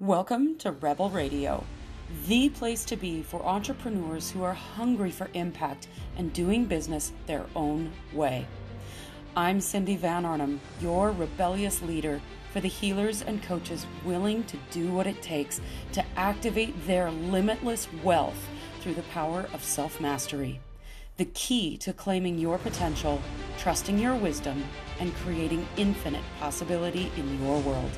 Welcome to Rebel Radio, the place to be for entrepreneurs who are hungry for impact and doing business their own way. I'm Cindy Van Arnam, your rebellious leader for the healers and coaches willing to do what it takes to activate their limitless wealth through the power of self mastery. The key to claiming your potential, trusting your wisdom, and creating infinite possibility in your world.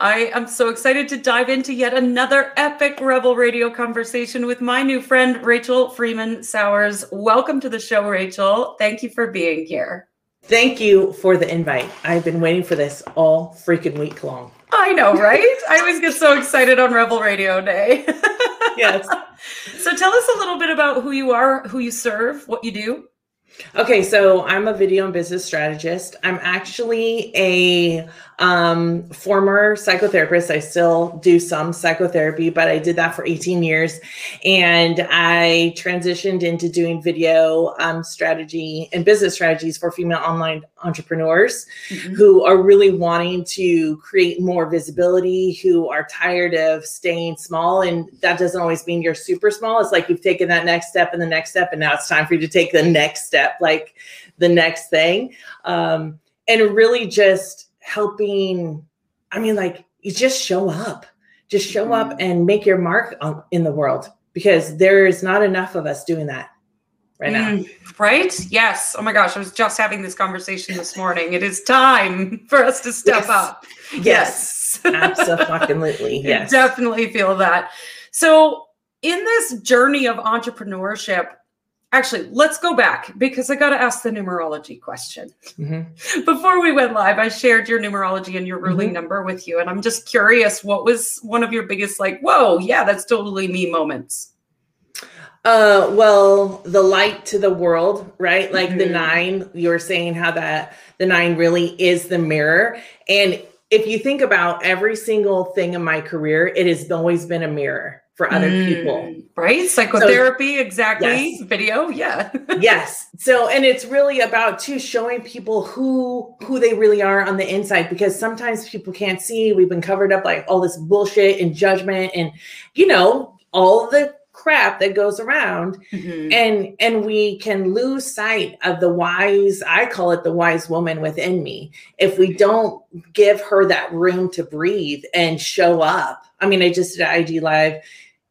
I am so excited to dive into yet another epic Rebel Radio conversation with my new friend, Rachel Freeman Sowers. Welcome to the show, Rachel. Thank you for being here. Thank you for the invite. I've been waiting for this all freaking week long. I know, right? I always get so excited on Rebel Radio Day. yes. So tell us a little bit about who you are, who you serve, what you do. Okay, so I'm a video and business strategist. I'm actually a um, former psychotherapist. I still do some psychotherapy, but I did that for 18 years. And I transitioned into doing video um, strategy and business strategies for female online entrepreneurs mm-hmm. who are really wanting to create more visibility, who are tired of staying small. And that doesn't always mean you're super small. It's like you've taken that next step and the next step, and now it's time for you to take the next step, like the next thing. Um, and really just helping i mean like you just show up. Just show mm-hmm. up and make your mark on, in the world because there is not enough of us doing that right now. Mm, right? Yes. Oh my gosh i was just having this conversation this morning. It is time for us to step yes. up. Yes, yes. absolutely yes. definitely feel that. So in this journey of entrepreneurship actually let's go back because i got to ask the numerology question mm-hmm. before we went live i shared your numerology and your ruling mm-hmm. number with you and i'm just curious what was one of your biggest like whoa yeah that's totally me moments uh well the light to the world right like mm-hmm. the nine you're saying how that the nine really is the mirror and if you think about every single thing in my career it has always been a mirror for other mm, people. Right? Psychotherapy, so, exactly. Yes. Video, yeah. yes. So and it's really about too showing people who who they really are on the inside because sometimes people can't see. We've been covered up like all this bullshit and judgment and you know, all the crap that goes around mm-hmm. and and we can lose sight of the wise i call it the wise woman within me if we don't give her that room to breathe and show up i mean i just did an ig live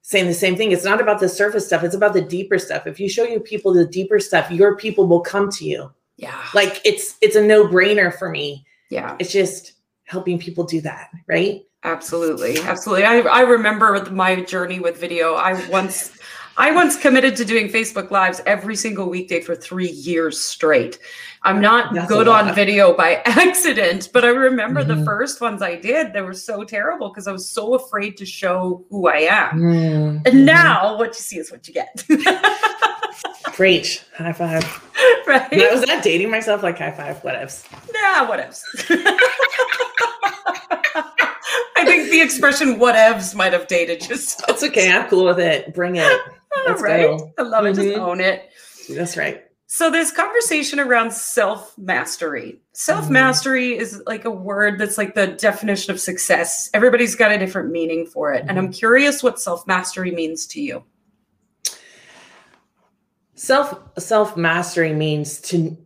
saying the same thing. It's not about the surface stuff, it's about the deeper stuff. If you show your people the deeper stuff, your people will come to you. Yeah. Like it's it's a no-brainer for me. Yeah. It's just helping people do that, right? Absolutely. Absolutely. I, I remember my journey with video. I once I once committed to doing Facebook Lives every single weekday for three years straight. I'm not That's good on video by accident, but I remember mm-hmm. the first ones I did, they were so terrible because I was so afraid to show who I am. Mm-hmm. And now what you see is what you get. Great. High five. Right. Now, was that dating myself like high five? Whatevs. Nah, whatevs. I think the expression whatevs might have dated just. It's okay. I'm cool with it. Bring it. Let's right? Go. I love mm-hmm. it. Just mm-hmm. own it. That's right. So this conversation around self-mastery. Self-mastery mm-hmm. is like a word that's like the definition of success. Everybody's got a different meaning for it. Mm-hmm. And I'm mm-hmm. curious what self-mastery means to you. Self self-mastery means to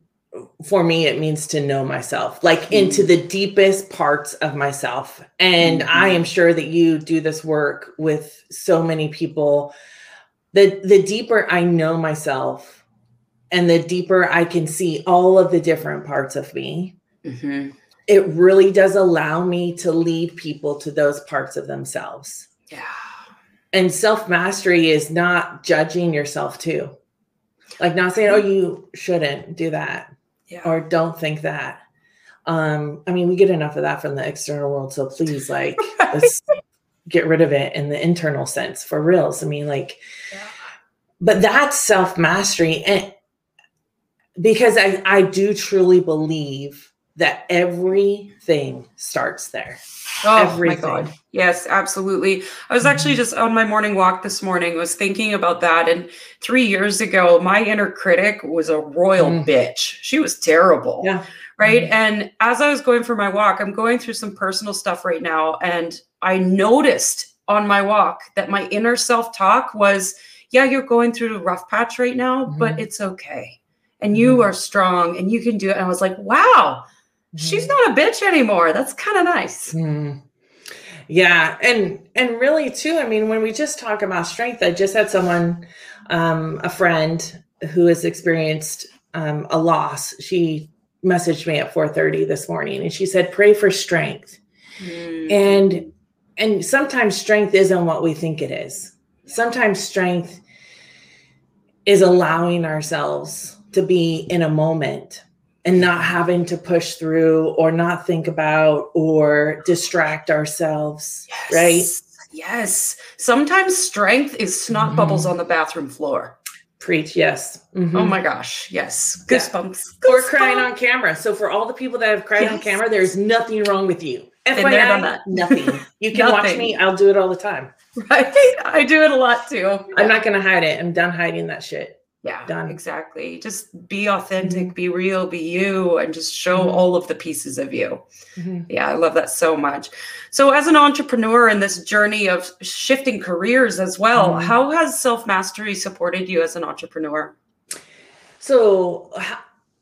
for me it means to know myself like mm-hmm. into the deepest parts of myself and mm-hmm. i am sure that you do this work with so many people the the deeper i know myself and the deeper i can see all of the different parts of me mm-hmm. it really does allow me to lead people to those parts of themselves. Yeah. And self mastery is not judging yourself too. Like not saying oh you shouldn't do that yeah. or don't think that. Um i mean we get enough of that from the external world so please like let's get rid of it in the internal sense for reals i mean like yeah. but that's self mastery and because I, I do truly believe that everything starts there. Oh Everything. my god. Yes, absolutely. I was actually Mhm. just on my morning walk this morning, was thinking about that. And three years ago, my inner critic was a royal Mm. bitch. She was terrible. Yeah. Right. Mhm. And as I was going for my walk, I'm going through some personal stuff right now. And I noticed on my walk that my inner self talk was, yeah, you're going through a rough patch right now, but Mhm. it's okay. And you Mhm. are strong and you can do it. And I was like, wow, she's Mhm. not a bitch anymore. That's kind of nice. Mm. Yeah, and and really too. I mean, when we just talk about strength, I just had someone, um, a friend who has experienced um, a loss. She messaged me at four thirty this morning, and she said, "Pray for strength." Mm. And and sometimes strength isn't what we think it is. Sometimes strength is allowing ourselves to be in a moment and not having to push through or not think about or distract ourselves right Yes. Yes. Sometimes strength is snot bubbles Mhm. on the bathroom floor. preach yes Mhm. Oh my gosh. Yes. Yeah. Goosebumps. or crying on camera so for all the people that have cried on camera there's nothing wrong with you Been there, done that. nothing you can watch me i'll do it all the time Right. I do it a lot too. i'm not gonna hide it i'm done hiding that shit Yeah, Done. exactly. Just be authentic, be real, be you, and just show Mhm. all of the pieces of you. Mhm. Yeah, I love that so much. So, as an entrepreneur in this journey of shifting careers as well, Mhm. how has self mastery supported you as an entrepreneur? So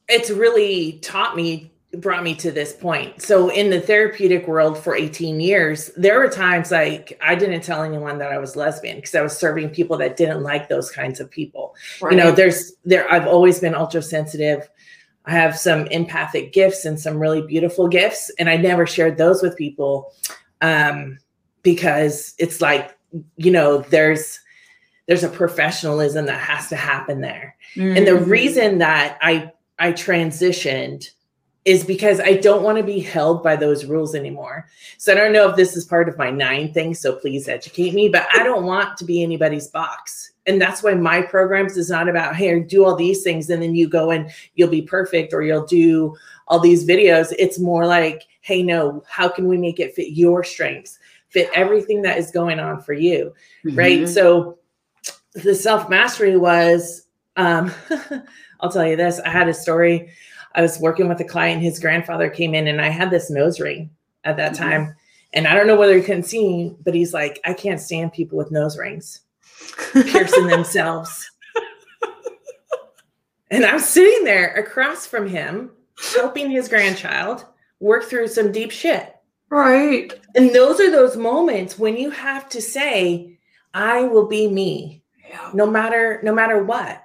it's really taught me, brought me to this point. So in the therapeutic world for 18 years, there were times like I didn't tell anyone that I was lesbian because I was serving people that didn't like those kinds of people. You know, there's there I've always been ultra sensitive. I have some empathic gifts and some really beautiful gifts, and I never shared those with people um, because it's like you know there's there's a professionalism that has to happen there and the Mhm. reason that i i transitioned is because i don't want to be held by those rules anymore. So i don't know if this is part of my nine things so please educate me but i don't want to be anybody's box. And that's why my programs is not about hey do all these things and then you go and you'll be perfect or you'll do all these videos. It's more like hey no how can we make it fit your strengths fit everything that is going on for you right? Mhm. so the self mastery was um i'll tell you this i had a story i was working with a client his grandfather came in and i had this nose ring at that Mhm. time and i don't know whether he couldn't see but he's like i can't stand people with nose rings piercing themselves and i'm sitting there across from him helping his grandchild work through some deep shit Right. and those are those moments when you have to say i will be me Yeah. no matter no matter what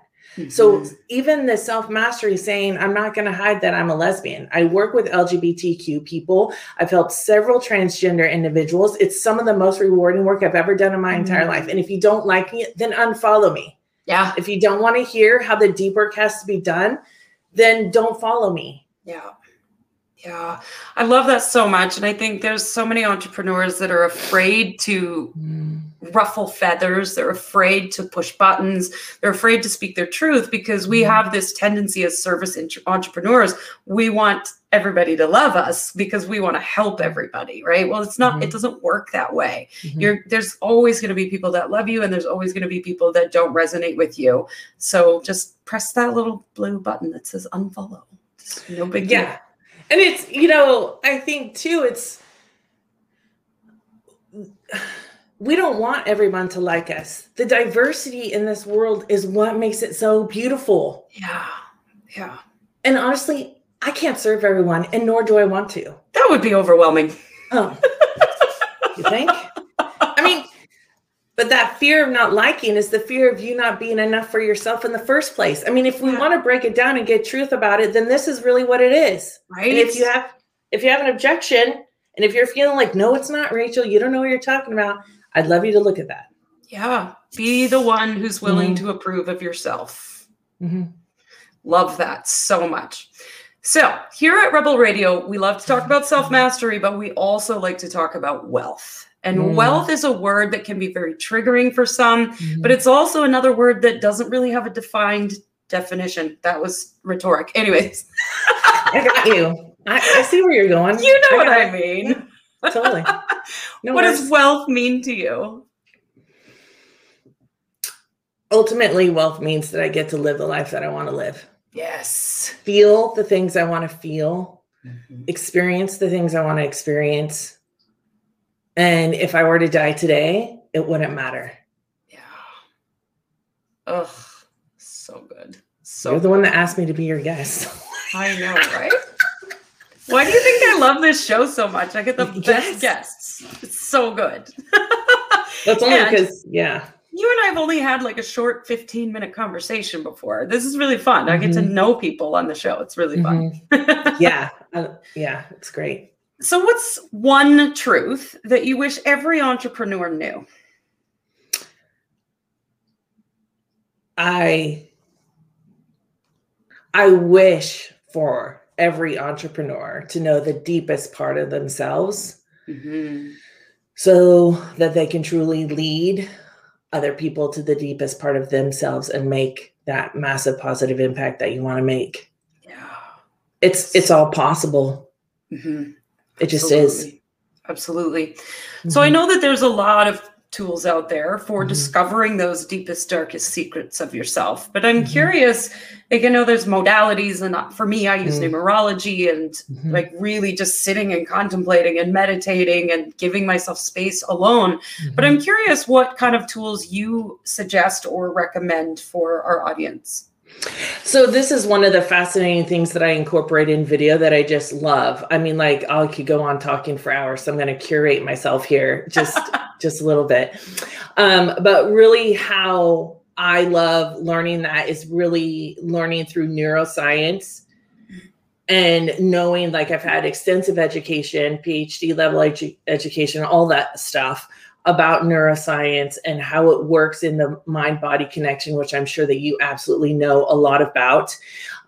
so Mhm. even the self mastery saying i'm not going to hide that i'm a lesbian i work with lgbtq people i've helped several transgender individuals it's some of the most rewarding work i've ever done in my entire Mm. life and if you don't like it then unfollow me yeah. if you don't want to hear how the deep work has to be done then don't follow me Yeah. Yeah. I love that so much. And I think there's so many entrepreneurs that are afraid to ruffle feathers. They're afraid to push buttons. They're afraid to speak their truth because we Mhm. have this tendency as service entre- entrepreneurs. We want everybody to love us because we want to help everybody, right? Well, it's not, it Mhm. doesn't work that way. Mhm. You're there's always going to be people that love you and there's always going to be people that don't resonate with you. So just press that little blue button that says unfollow. It's no big deal. And it's you know i think too it's we don't want everyone to like us the diversity in this world is what makes it so beautiful Yeah. Yeah. and honestly i can't serve everyone and nor do i want to That would be overwhelming. oh you think but that fear of not liking is the fear of you not being enough for yourself in the first place i mean if we Yeah. want to break it down and get truth about it then this is really what it is Right? And if you have if you have an objection and if you're feeling like no it's not Rachel, you don't know what you're talking about, I'd love you to look at that. yeah, be the one who's willing Mhm. to approve of yourself. Mm-hmm. Love that so much. So, here at Rebel Radio, we love to talk about self mastery, but we also like to talk about wealth. And Mm. wealth is a word that can be very triggering for some, Mm-hmm. but it's also another word that doesn't really have a defined definition. That was rhetoric. Anyways, I got you. I, I see where you're going. You know what I it. mean. Totally. No what worries. does wealth mean to you? ultimately wealth means that I get to live the life that I want to live. Yes. Feel the things I want to feel, experience the things I want to experience. And if I were to die today, it wouldn't matter. Yeah. Ugh. So good. So You're the one that asked me to be your guest. I know, right? Why do you think I love this show so much? I get the Yes. best guests. It's so good. That's only because, yeah. you and I have only had like a short 15 minute conversation before. This is really fun. I get to Mhm. know people on the show. It's really fun. Mhm. Yeah. uh, yeah. It's great. So, what's one truth that you wish every entrepreneur knew? I I wish for every entrepreneur to know the deepest part of themselves Mhm. so that they can truly lead other people to the deepest part of themselves and make that massive positive impact that you want to make. Yeah. It's it's all possible. Mhm. It just is. Absolutely. Absolutely. So I know that there's a lot of tools out there for Mhm. discovering those deepest, darkest secrets of yourself. But I'm Mhm. curious, like I know there's modalities, and uh, for me, I use Mm. numerology and Mhm. like really just sitting and contemplating and meditating and giving myself space alone. But Mhm. I'm curious what kind of tools you suggest or recommend for our audience. So this is one of the fascinating things that I incorporate in video that I just love. I mean, like I could go on talking for hours, so I'm going to curate myself here just just a little bit. Um, but really, how I love learning that is really learning through neuroscience and knowing like I've had extensive education, PhD level edu- education, all that stuff about neuroscience and how it works in the mind body connection, which I'm sure that you absolutely know a lot about.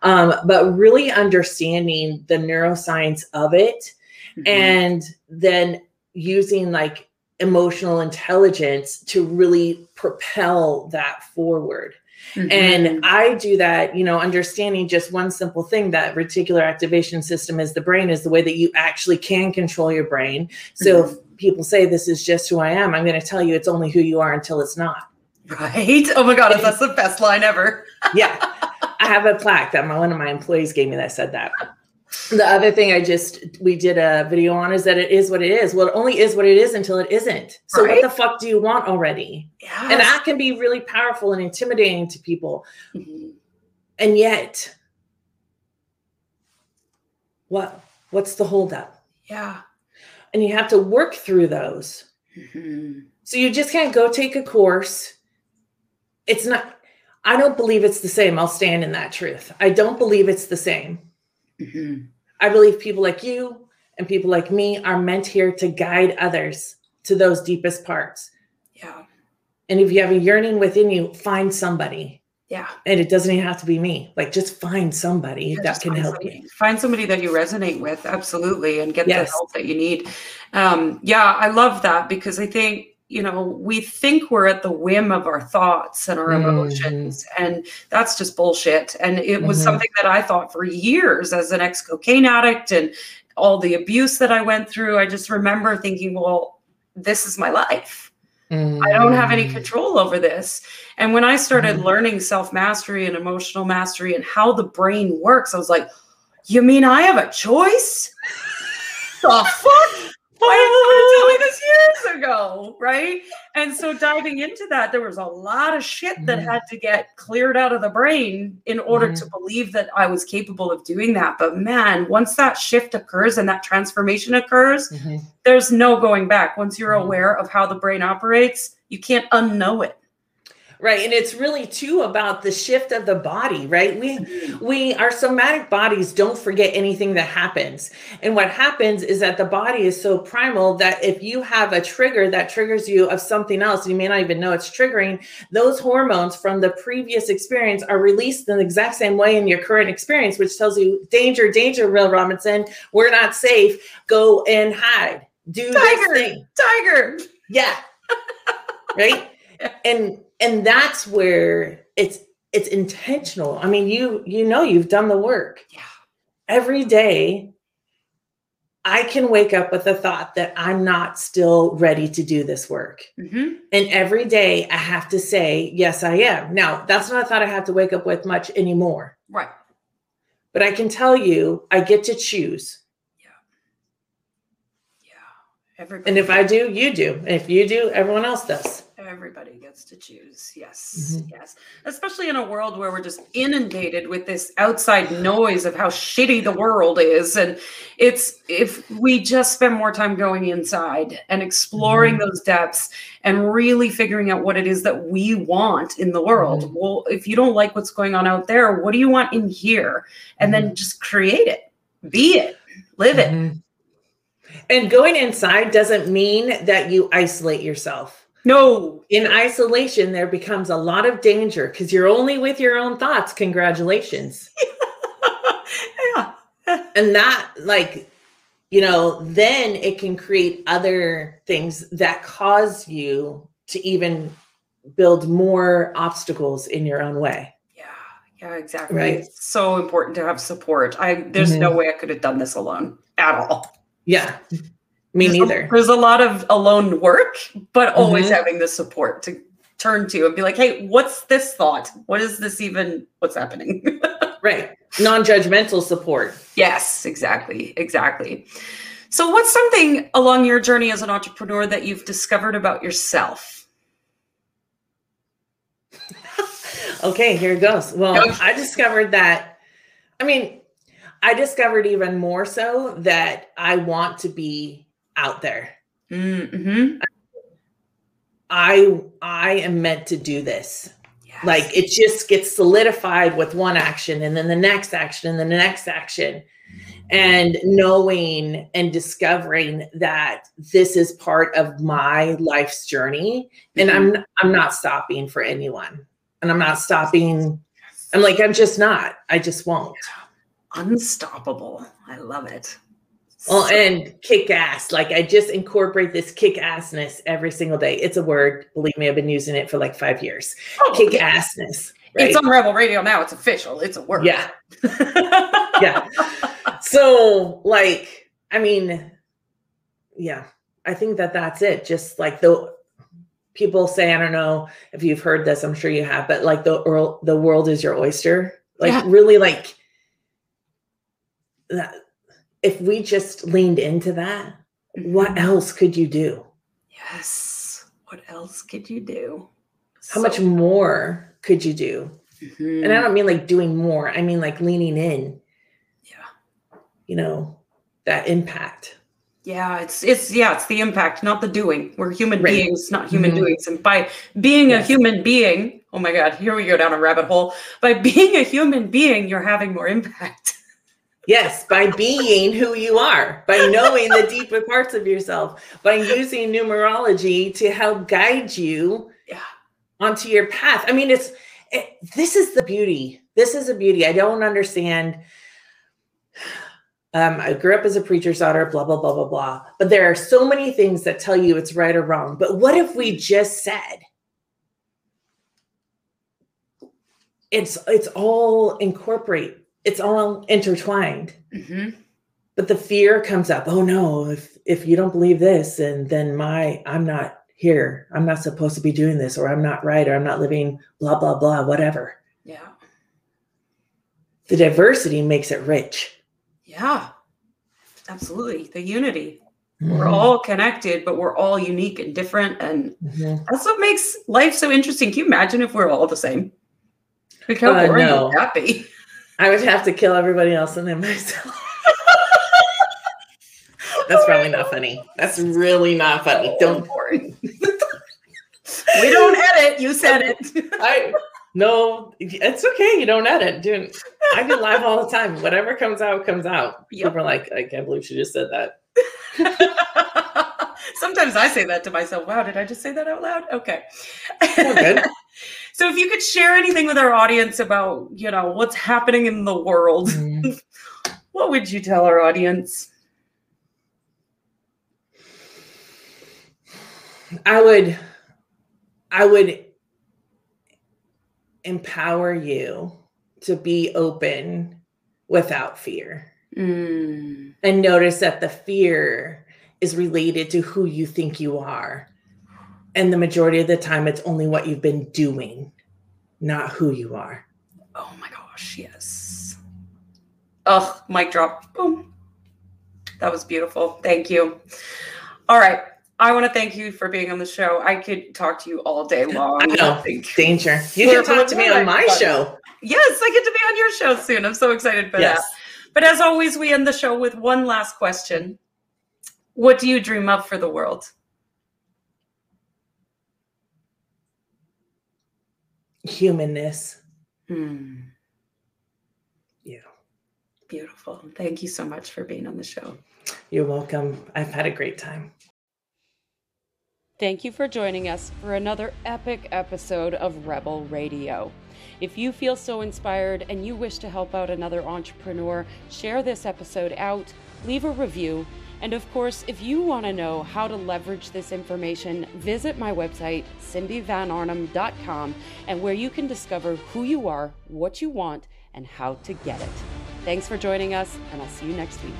Um, but really understanding the neuroscience of it Mm-hmm. and then using like emotional intelligence to really propel that forward. Mhm. And I do that, you know, understanding just one simple thing that reticular activation system is the brain, is the way that you actually can control your brain. So if people say this is just who I am, I'm going to tell you it's only who you are until it's not. right? Oh my god, that's the best line ever. Yeah. I have a plaque that my, one of my employees gave me that said that. The other thing I just we did a video on is that it is what it is. Well, it only is what it is until it isn't. So Right. what the fuck do you want already? Yeah. And that can be really powerful and intimidating to people. Mhm. And yet, what what's the holdup? Yeah. And you have to work through those. Mhm. So you just can't go take a course. It's not, I don't believe it's the same. I'll stand in that truth. I don't believe it's the same. Mhm. I believe people like you and people like me are meant here to guide others to those deepest parts. Yeah. And if you have a yearning within you, find somebody. Yeah. And it doesn't even have to be me. Like just find somebody Yeah, that can help somebody. you. Find somebody that you resonate with, absolutely, and get Yes. the help that you need. Um, yeah, I love that because I think you know we think we're at the whim of our thoughts and our Mhm. emotions, and that's just bullshit. And it was Mhm. something that I thought for years as an ex cocaine addict and all the abuse that I went through. I just remember thinking, well, this is my life. I don't have any Mm. control over this. And when I started Mhm. learning self mastery and emotional mastery and how the brain works, I was like, you mean I have a choice? the fuck? Why didn't you tell me this Right. And so diving into that, there was a lot of shit that Mhm. had to get cleared out of the brain in order Mhm. to believe that I was capable of doing that. But man, once that shift occurs and that transformation occurs, Mhm. there's no going back. Once you're Mhm. aware of how the brain operates, you can't unknow it. Right. And it's really too about the shift of the body, right? We we our somatic bodies don't forget anything that happens. And what happens is that the body is so primal that if you have a trigger that triggers you of something else, you may not even know it's triggering, those hormones from the previous experience are released in the exact same way in your current experience, which tells you danger, danger, Will Robinson, we're not safe. Go and hide. Do Tiger. this thing. Tiger. Yeah. right? And and that's where it's it's intentional. I mean, you you know you've done the work. Yeah. Every day I can wake up with the thought that I'm not still ready to do this work. Mm-hmm. And every day I have to say, yes, I am. Now, that's not a thought I have to wake up with much anymore. Right. But I can tell you, I get to choose. Yeah. Yeah. Everybody. And if I do, you do. And if you do, everyone else does. Everybody gets to choose. Yes. Mhm. Yes. Especially in a world where we're just inundated with this outside noise of how shitty the world is. And it's if we just spend more time going inside and exploring Mhm. those depths and really figuring out what it is that we want in the world. Mhm. Well, if you don't like what's going on out there, what do you want in here? And then just create it, be it, live it. Mhm. And going inside doesn't mean that you isolate yourself. No. In isolation, there becomes a lot of danger because you're only with your own thoughts. Congratulations. yeah. and that like you know then it can create other things that cause you to even build more obstacles in your own way Yeah, yeah, exactly. Right. It's so important to have support. I there's mm-hmm. no way I could have done this alone at all. yeah me There's a- neither There's a lot of alone work, but always Mhm. having the support to turn to and be like, "Hey, what's this thought? What is this even? What's happening?" right non-judgmental support yes, exactly, exactly. So, what's something along your journey as an entrepreneur that you've discovered about yourself? okay here it goes well i discovered that i mean i discovered even more so that i want to be out there. Mm-hmm. i i am meant to do this. Yes. like it just gets solidified with one action and then the next action and then the next action. And knowing and discovering that this is part of my life's journey. And i'm i'm not stopping for anyone. And i'm not stopping. I'm like i'm just not. I just won't. Unstoppable. I love it. Well and kick ass like i just incorporate this kick assness every single day it's a word believe me i've been using it for like five years Oh, kick yeah. assness right? It's on Rebel Radio now. It's official. It's a word. yeah yeah. So, like, I mean, yeah, I think that that's it. Just like the people say, I don't know if you've heard this, I'm sure you have, but like the world, the world is your oyster. Like, Yeah. really, like that. If we just leaned into that, what Mhm. else could you do? Yes. What else could you do? How much more could you do? Mhm. And I don't mean like doing more. I mean like leaning in. Yeah. You know, that impact. Yeah, it's it's yeah, it's the impact, not the doing. We're human Right. beings, not human Mhm. doings. And by being a human being, oh my god, here we go down a rabbit hole. By being a human being, you're having more impact. Yes, by being who you are, by knowing the deeper parts of yourself, by using numerology to help guide you onto your path. I mean, it's it, this is the beauty. This is a beauty. I don't understand. Um, I grew up as a preacher's daughter, blah, blah, blah, blah, blah. But there are so many things that tell you it's right or wrong. But what if we just said it's it's all incorporate, it's all intertwined Mhm. but the fear comes up oh no if if you don't believe this and then my i'm not here i'm not supposed to be doing this or i'm not right or i'm not living blah blah blah whatever Yeah. the diversity makes it rich Yeah. Absolutely. The unity. We're Mhm. all connected, but we're all unique and different. And Mhm. that's what makes life so interesting. Can you imagine if we're all the same? Like how Uh, boring no. would that be? i would have to kill everybody else and then myself that's probably not funny that's really not funny So don't boring. we don't edit. You said it. i no it's okay you don't edit dude i do live all the time whatever comes out comes out Yep. people are like i can't believe she just said that Sometimes I say that to myself. Wow, did I just say that out loud? Okay. so if you could share anything with our audience about, you know, what's happening in the world, Mm. what would you tell our audience? I would I would empower you to be open without fear. Mm, and notice that the fear is related to who you think you are. And the majority of the time, it's only what you've been doing, not who you are. Oh my gosh, yes. Oh, mic drop. Boom. That was beautiful. Thank you. All right. I want to thank you for being on the show. I could talk to you all day long. I know. Danger. You can talk to me on my show. Yes, I get to be on your show soon. I'm so excited for yes. that. But as always, we end the show with one last question. What do you dream of for the world? Humanness. Hmm. Yeah. Beautiful. Thank you so much for being on the show. You're welcome. I've had a great time. Thank you for joining us for another epic episode of Rebel Radio. If you feel so inspired and you wish to help out another entrepreneur, share this episode out, leave a review, and of course, if you want to know how to leverage this information, visit my website, cindyvanarnam.com, and where you can discover who you are, what you want, and how to get it. Thanks for joining us, and I'll see you next week.